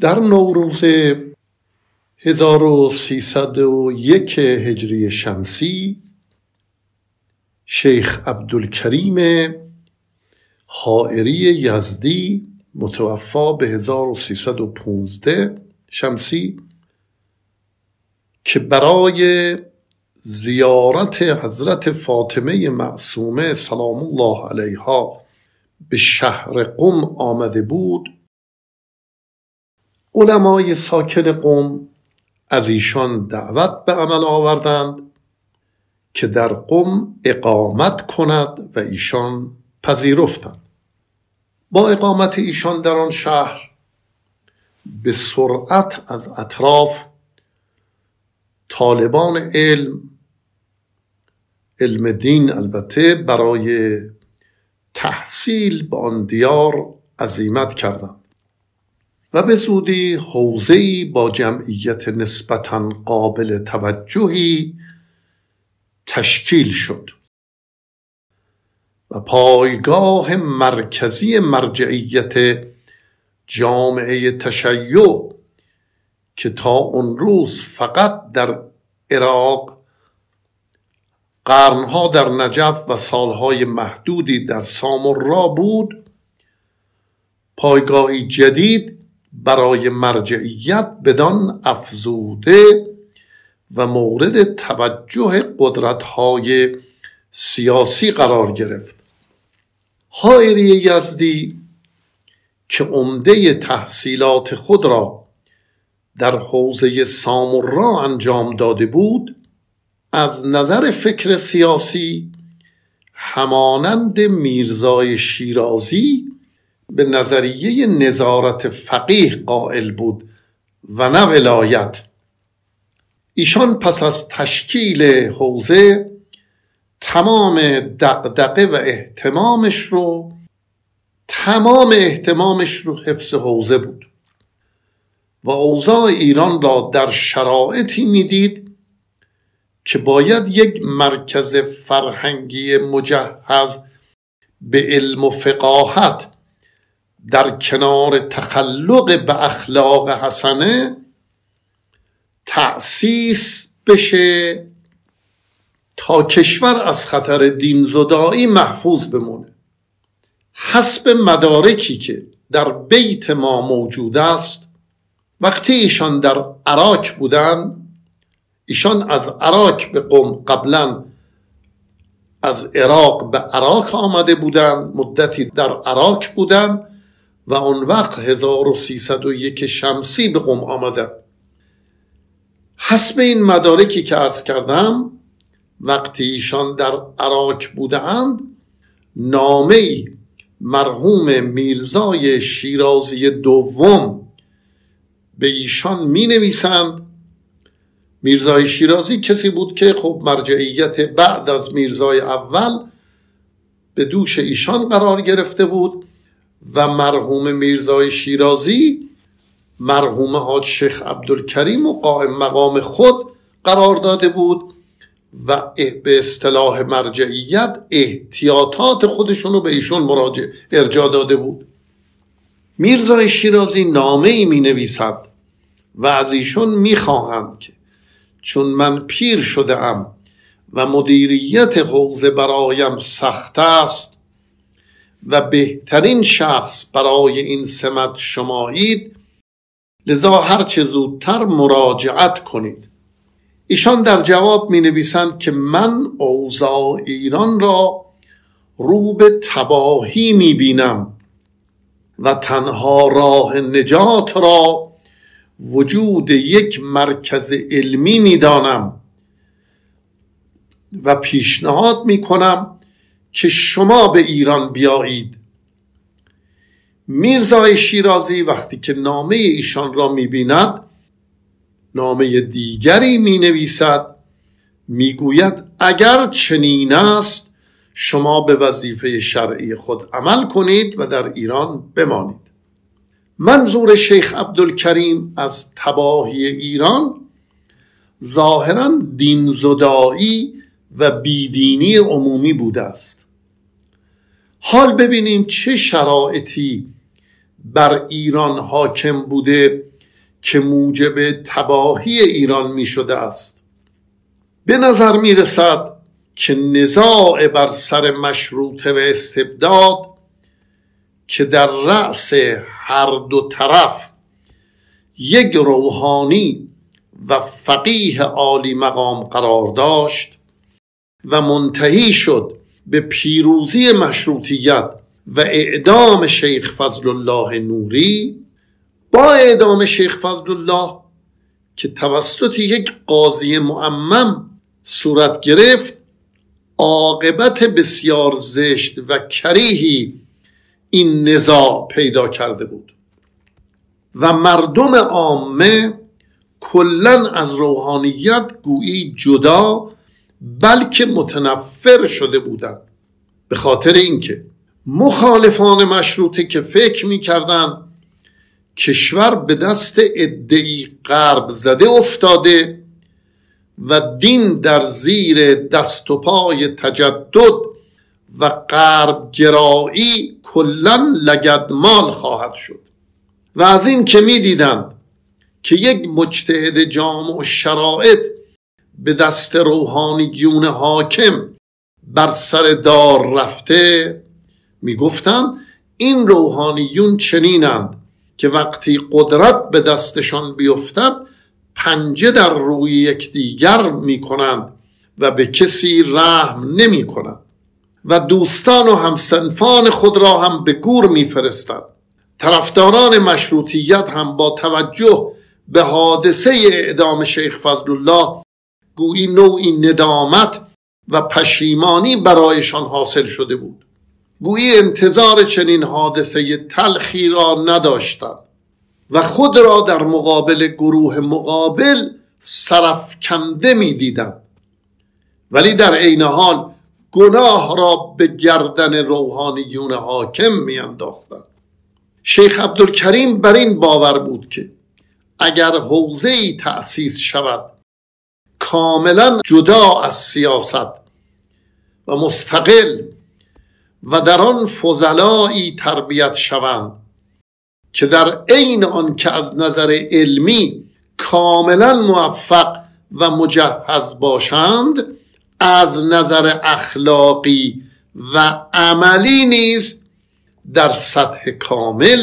در نوروز 1301 هجری شمسی شیخ عبدالکریم حائری یزدی متوفا به 1315 شمسی که برای زیارت حضرت فاطمه معصومه سلام الله علیها به شهر قم آمده بود. علمای ساکن قم از ایشان دعوت به عمل آوردند که در قم اقامت کند و ایشان پذیرفتند. با اقامت ایشان در آن شهر به سرعت از اطراف طالبان علم علم دین البته برای تحصیل به آن دیار عزیمت کردند. و به زودی حوزه‌ای با جمعیت نسبتا قابل توجهی تشکیل شد. و پایگاه مرکزی مرجعیت جامعه تشیع که تا اون روز فقط در عراق قرنها در نجف و سالهای محدودی در سامورا بود پایگاهی جدید برای مرجعیت بدان افزوده و مورد توجه قدرتهای سیاسی قرار گرفت. حائری یزدی که عمده تحصیلات خود را در حوزه سامورا انجام داده بود از نظر فکر سیاسی همانند میرزای شیرازی به نظریه نظارت فقیه قائل بود و نه ولایت. ایشان پس از تشکیل حوزه تمام دقدقه و احتمامش رو تمام احتمامش رو حفظ حوزه بود. و اوضاع ایران را در شرایطی می‌دید که باید یک مرکز فرهنگی مجهز به علم و فقاهت در کنار تخلق به اخلاق حسنه تأسیس بشه تا کشور از خطر دین زدایی محفوظ بمونه. حسب مدارکی که در بیت ما موجود است وقتی ایشان در عراق بودن ایشان از عراق به قم قبلا از عراق به عراق آمده بودند مدتی در عراق بودند و اون وقت 1301 شمسی به قم آمده. حسب این مدارکی که عرض کردم وقتی ایشان در عراق بودند نامه ای مرحوم میرزای شیرازی دوم به ایشان می نویسند میرزای شیرازی کسی بود که خب مرجعیت بعد از میرزای اول به دوش ایشان قرار گرفته بود. و مرحوم میرزای شیرازی مرحوم حاج شیخ عبدالکریم و قائم مقام خود قرار داده بود و به اصطلاح مرجعیت احتیاطات خودشون رو به ایشون مراجع ارجا داده بود. میرزای شیرازی نامه ای می نویسد و از ایشون می خواهند که چون من پیر شده ام و مدیریت حوزه برایم سخت است و بهترین شخص برای این سمت شمایید لذا هرچه زودتر مراجعت کنید. ایشان در جواب می نویسند که من اوضاع ایران را رو به تباهی می بینم و تنها راه نجات را وجود یک مرکز علمی می دانم و پیشنهاد می کنم که شما به ایران بیایید. میرزای شیرازی وقتی که نامه ایشان را می‌بیند نامه دیگری می نویسد می‌گوید اگر چنین است شما به وظیفه شرعی خود عمل کنید و در ایران بمانید. منظور شیخ عبدالکریم از تباهی ایران ظاهرا دین زدایی و بیدینی عمومی بوده است. حال ببینیم چه شرایطی بر ایران حاکم بوده که موجب تباهی ایران می شده است. به نظر می رسد که نزاع بر سر مشروطه و استبداد که در رأس هر دو طرف یک روحانی و فقیه عالی مقام قرار داشت و منتهی شد به پیروزی مشروطیت و اعدام شیخ فضل الله نوری با اعدام شیخ فضل الله که توسط یک قاضی معمم صورت گرفت عاقبت بسیار زشت و کریهی این نزاع پیدا کرده بود. و مردم عامه کلا از روحانیت گویی جدا بلکه متنفر شده بودند به خاطر اینکه مخالفان مشروطه که فکر می‌کردن کشور به دست ادعی غرب زده افتاده و دین در زیر دست و پای تجدد و غرب گرایی کلا لگدمال خواهد شد. و از این که می‌دیدند که یک مجتهد جامع و شرایط به دست روحانیون حاکم بر سر دار رفته می‌گفتند این روحانیون چنینند که وقتی قدرت به دستشان بیفتد پنجه در روی یکدیگر می‌کنند و به کسی رحم نمی کنند و دوستان و همسنفان خود را هم به گور میفرستند طرفداران مشروطیت هم با توجه به حادثه اعدام شیخ فضل الله گویی نوعی ندامت و پشیمانی برایشان حاصل شده بود. گویی انتظار چنین حادثه تلخی را نداشتند و خود را در مقابل گروه مقابل سرفکنده می‌دیدند. ولی در عین حال گناه را به گردن روحانیون حاکم میانداختند. شیخ عبدالکریم بر این باور بود که اگر حوزه ای تأسیس شود کاملا جدا از سیاست و مستقل و در آن فضلایی تربیت شوند که در عین آن که از نظر علمی کاملا موفق و مجهز باشند از نظر اخلاقی و عملی نیز در سطح کامل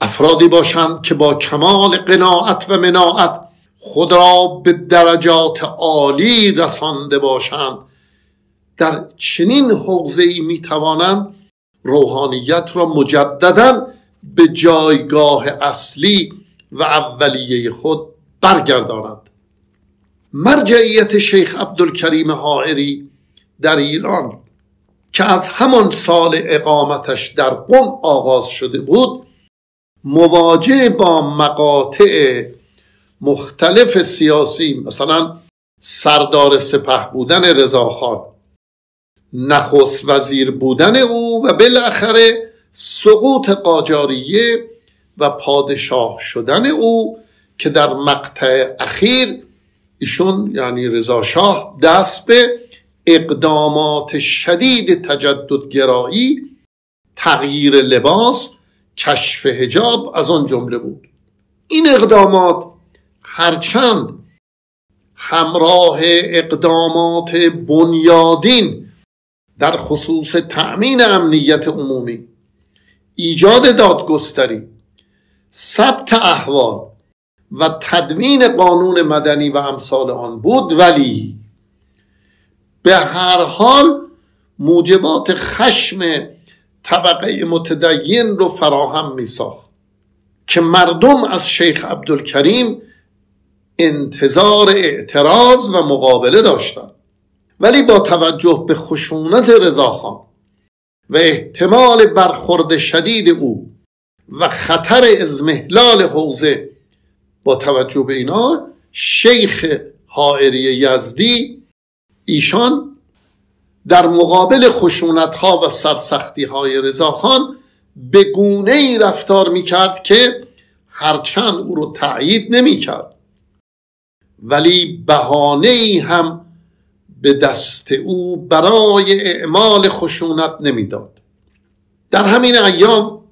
افرادی باشند که با کمال قناعت و مناعت خود را به درجات عالی رسانده باشند. در چنین حوزه ای می توانند روحانیت را مجددا به جایگاه اصلی و اولیه خود برگردانند. مرجعیت شیخ عبدالکریم حائری در ایران که از همان سال اقامتش در قم آغاز شده بود مواجه با مقاطع مختلف سیاسی مثلا سردار سپه بودن رضاخان نخست وزیر بودن او و بالاخره سقوط قاجاریه و پادشاه شدن او که در مقطع اخیر ایشون یعنی رضا شاه دست به اقدامات شدید تجددگرایی تغییر لباس کشف هجاب از آن جمله بود. این اقدامات هرچند همراه اقدامات بنیادین در خصوص تأمین امنیت عمومی ایجاد دادگستری ثبت احوال و تدوین قانون مدنی و امثال آن بود ولی به هر حال موجبات خشم طبقه متدین رو فراهم می ساخت که مردم از شیخ عبدالکریم انتظار اعتراض و مقابله داشتند ولی با توجه به خشونت رضاخان و احتمال برخورد شدید او و خطر ازمهلال حوزه با توجه به اینا شیخ حائری یزدی ایشان در مقابل خشونت ها و سرسختی های رضاخان به گونه ای رفتار می کرد که هرچند او رو تأیید نمی کرد ولی بهانه ای هم به دست او برای اعمال خشونت نمی‌داد. در همین ایام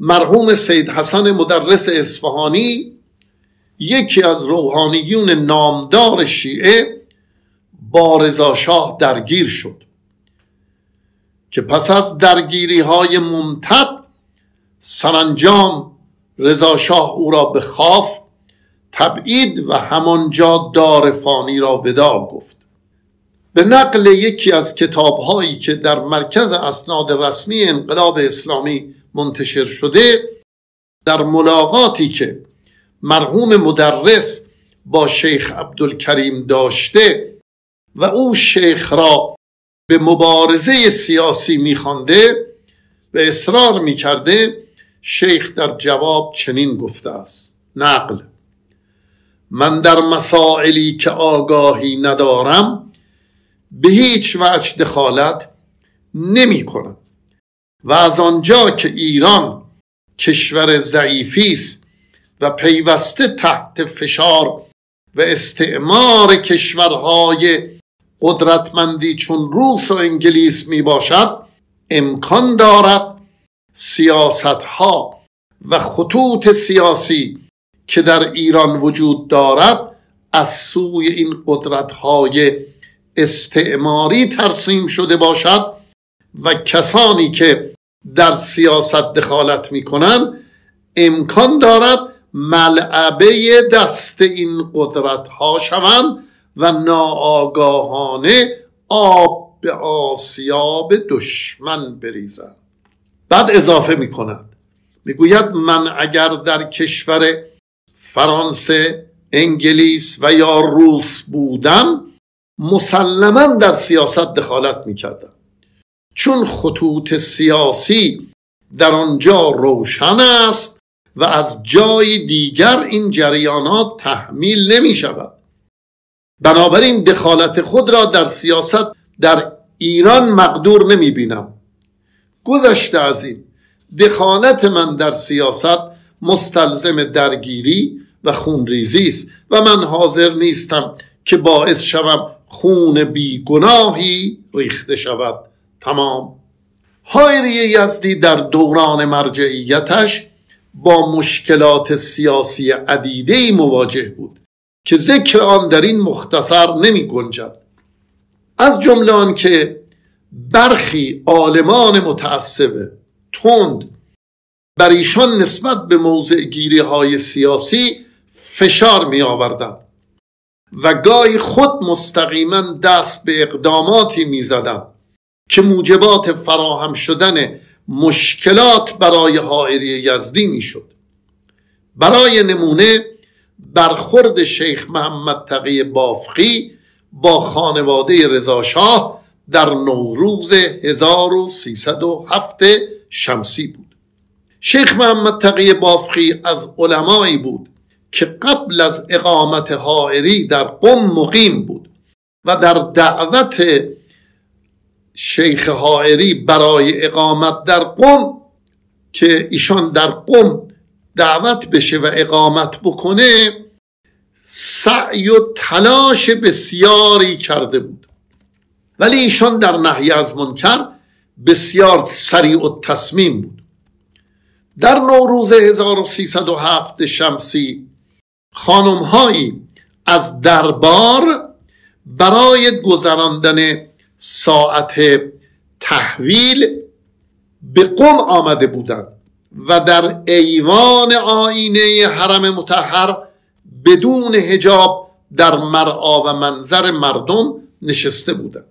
مرحوم سید حسن مدرس اصفهانی یکی از روحانیون نامدار شیعه با رضاشاه درگیر شد که پس از درگیری های ممتد سرانجام رضاشاه او را به خاف تبعید و همانجا دار فانی را ودا گفت. به نقل یکی از کتابهایی که در مرکز اسناد رسمی انقلاب اسلامی منتشر شده در ملاقاتی که مرحوم مدرس با شیخ عبدالکریم داشته و او شیخ را به مبارزه سیاسی میخوانده و اصرار می‌کرده شیخ در جواب چنین گفته است. نقل من در مسائلی که آگاهی ندارم به هیچ وجه دخالت نمی کنم. و از آنجا که ایران کشور ضعیفی است و پیوسته تحت فشار و استعمار کشورهای قدرتمندی چون روس و انگلیس می باشد امکان دارد سیاست ها و خطوط سیاسی که در ایران وجود دارد از سوی این قدرت های استعماری ترسیم شده باشد و کسانی که در سیاست دخالت می کنند امکان دارد ملعبه دست این قدرت ها شوند و ناآگاهانه آب به آسیاب دشمن بریزند. بعد اضافه می کند می‌گوید من اگر در کشور فرانسه انگلیس و یا روس بودم مسلما در سیاست دخالت می‌کردم. چون خطوط سیاسی در آنجا روشن است و از جای دیگر این جریانات تحمیل نمی شود بنابراین دخالت خود را در سیاست در ایران مقدور نمی بینم گذشته از این دخالت من در سیاست مستلزم درگیری و خونریزی است و من حاضر نیستم که باعث شوم خون بیگناهی ریخته شود. تمام. هایری یزدی در دوران مرجعیتش با مشکلات سیاسی عدیده مواجه بود که ذکر آن در این مختصر نمی گنجد. از جمله که برخی عالمان متعصب تند بر ایشان نسبت به موضع گیری های سیاسی فشار می آوردن و گاهی خود مستقیما دست به اقداماتی می زدن که موجبات فراهم شدن مشکلات برای حائری یزدی می شد. برای نمونه برخورد شیخ محمد تقی بافقی با خانواده رضاشاه در نوروز 1307 شمسی بود. شیخ محمد تقی بافقی از علمایی بود که قبل از اقامت حائری در قم مقیم بود و در دعوت شیخ حائری برای اقامت در قم که ایشان در قم دعوت بشه و اقامت بکنه سعی و تلاش بسیاری کرده بود. ولی ایشان در نهی از منکر بسیار سریع و تصمیم بود. در نوروز 1307 شمسی خانمهایی از دربار برای گذراندن ساعت تحویل به قم آمده بودند و در ایوان آینه حرم متحر بدون هجاب در مرعا و منظر مردم نشسته بودند.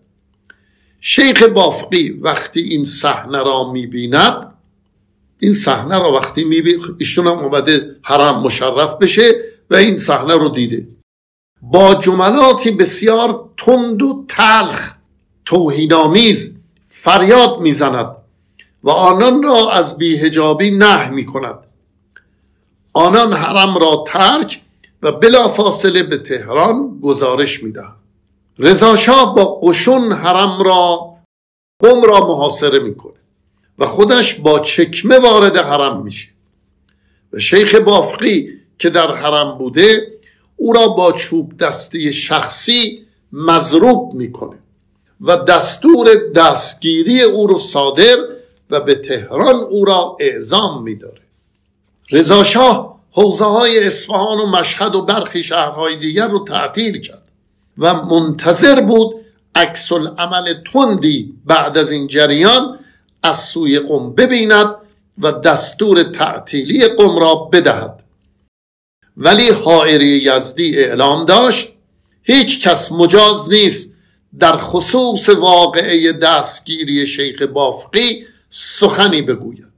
شیخ بافقی وقتی این صحنه را می‌بیند این صحنه را وقتی می‌بیند ایشون هم اومده حرم مشرف بشه و این صحنه رو دیده. با جملاتی بسیار تند و تلخ توهینآمیز فریاد می‌زند و آنان را از بیهجابی نه می کند آنان حرم را ترک و بلا فاصله به تهران گزارش می دهند رضاشاه با قشون حرم را قم را محاصره می‌کنه و خودش با چکمه وارد حرم میشه. و شیخ بافقی که در حرم بوده او را با چوب دستی شخصی مضروب می‌کنه و دستور دستگیری او رو صادر و به تهران او را اعزام میداره. رضاشاه حوزه های اصفهان و مشهد و برخی شهرهای دیگر رو تعطیل کرد و منتظر بود عکس عمل تندی بعد از این جریان از سوی قم ببیند و دستور تعطیلی قم را بدهد. ولی حائری یزدی اعلام داشت هیچ کس مجاز نیست در خصوص واقعه دستگیری شیخ بافقی سخنی بگوید.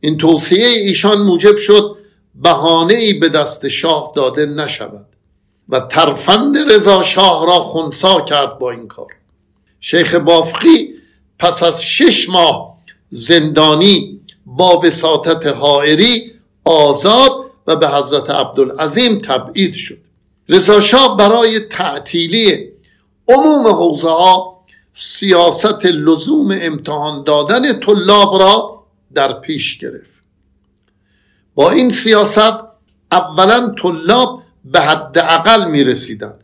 این توصیه ایشان موجب شد بهانه ای به دست شاه داده نشود و ترفند رضا شاه را خونسا کرد با این کار. شیخ بافقی پس از شش ماه زندانی با وساطت حائری آزاد و به حضرت عبدالعظیم تبعید شد. رضا برای تعطیلی عموم حوزه ها سیاست لزوم امتحان دادن طلاب را در پیش گرفت. با این سیاست اولا طلاب به حد اقل می رسیدن.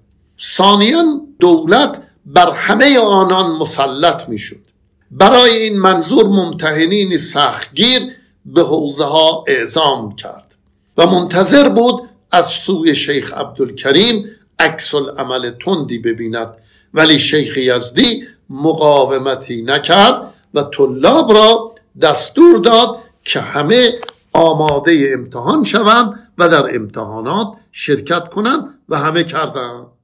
ثانیا دولت بر همه آنان مسلط می شد. برای این منظور ممتحنین سختگیر به حوزه ها اعزام کرد. و منتظر بود از سوی شیخ عبدالکریم عکس عمل تندی ببیند. ولی شیخ یزدی مقاومتی نکرد و طلاب را دستور داد که همه آماده امتحان شوند و در امتحانات شرکت کنند و همه کردند.